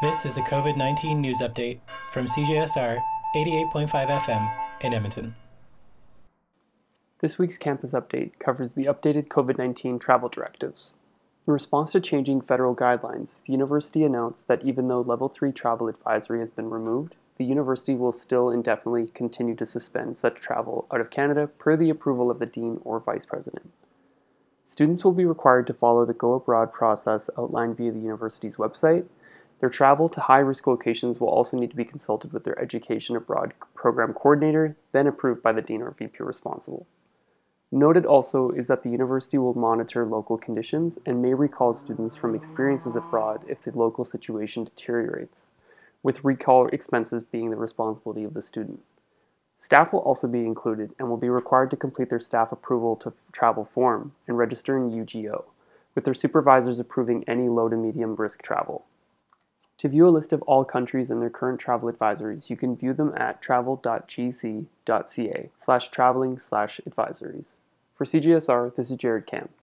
This is a COVID 19 news update from CJSR 88.5 FM in Edmonton. This week's campus update covers the updated COVID 19 travel directives. In response to changing federal guidelines, the university announced that even though Level 3 travel advisory has been removed, the university will still indefinitely continue to suspend such travel out of Canada per the approval of the dean or vice president. Students will be required to follow the Go Abroad process outlined via the university's website. Their travel to high risk locations will also need to be consulted with their Education Abroad program coordinator, then approved by the dean or VP responsible. Noted also is that the university will monitor local conditions and may recall students from experiences abroad if the local situation deteriorates, with recall expenses being the responsibility of the student. Staff will also be included and will be required to complete their staff approval to travel form and register in UGO, with their supervisors approving any low to medium risk travel. To view a list of all countries and their current travel advisories, you can view them at travel.gc.ca slash traveling slash advisories. For CJSR, this is Jared Camp.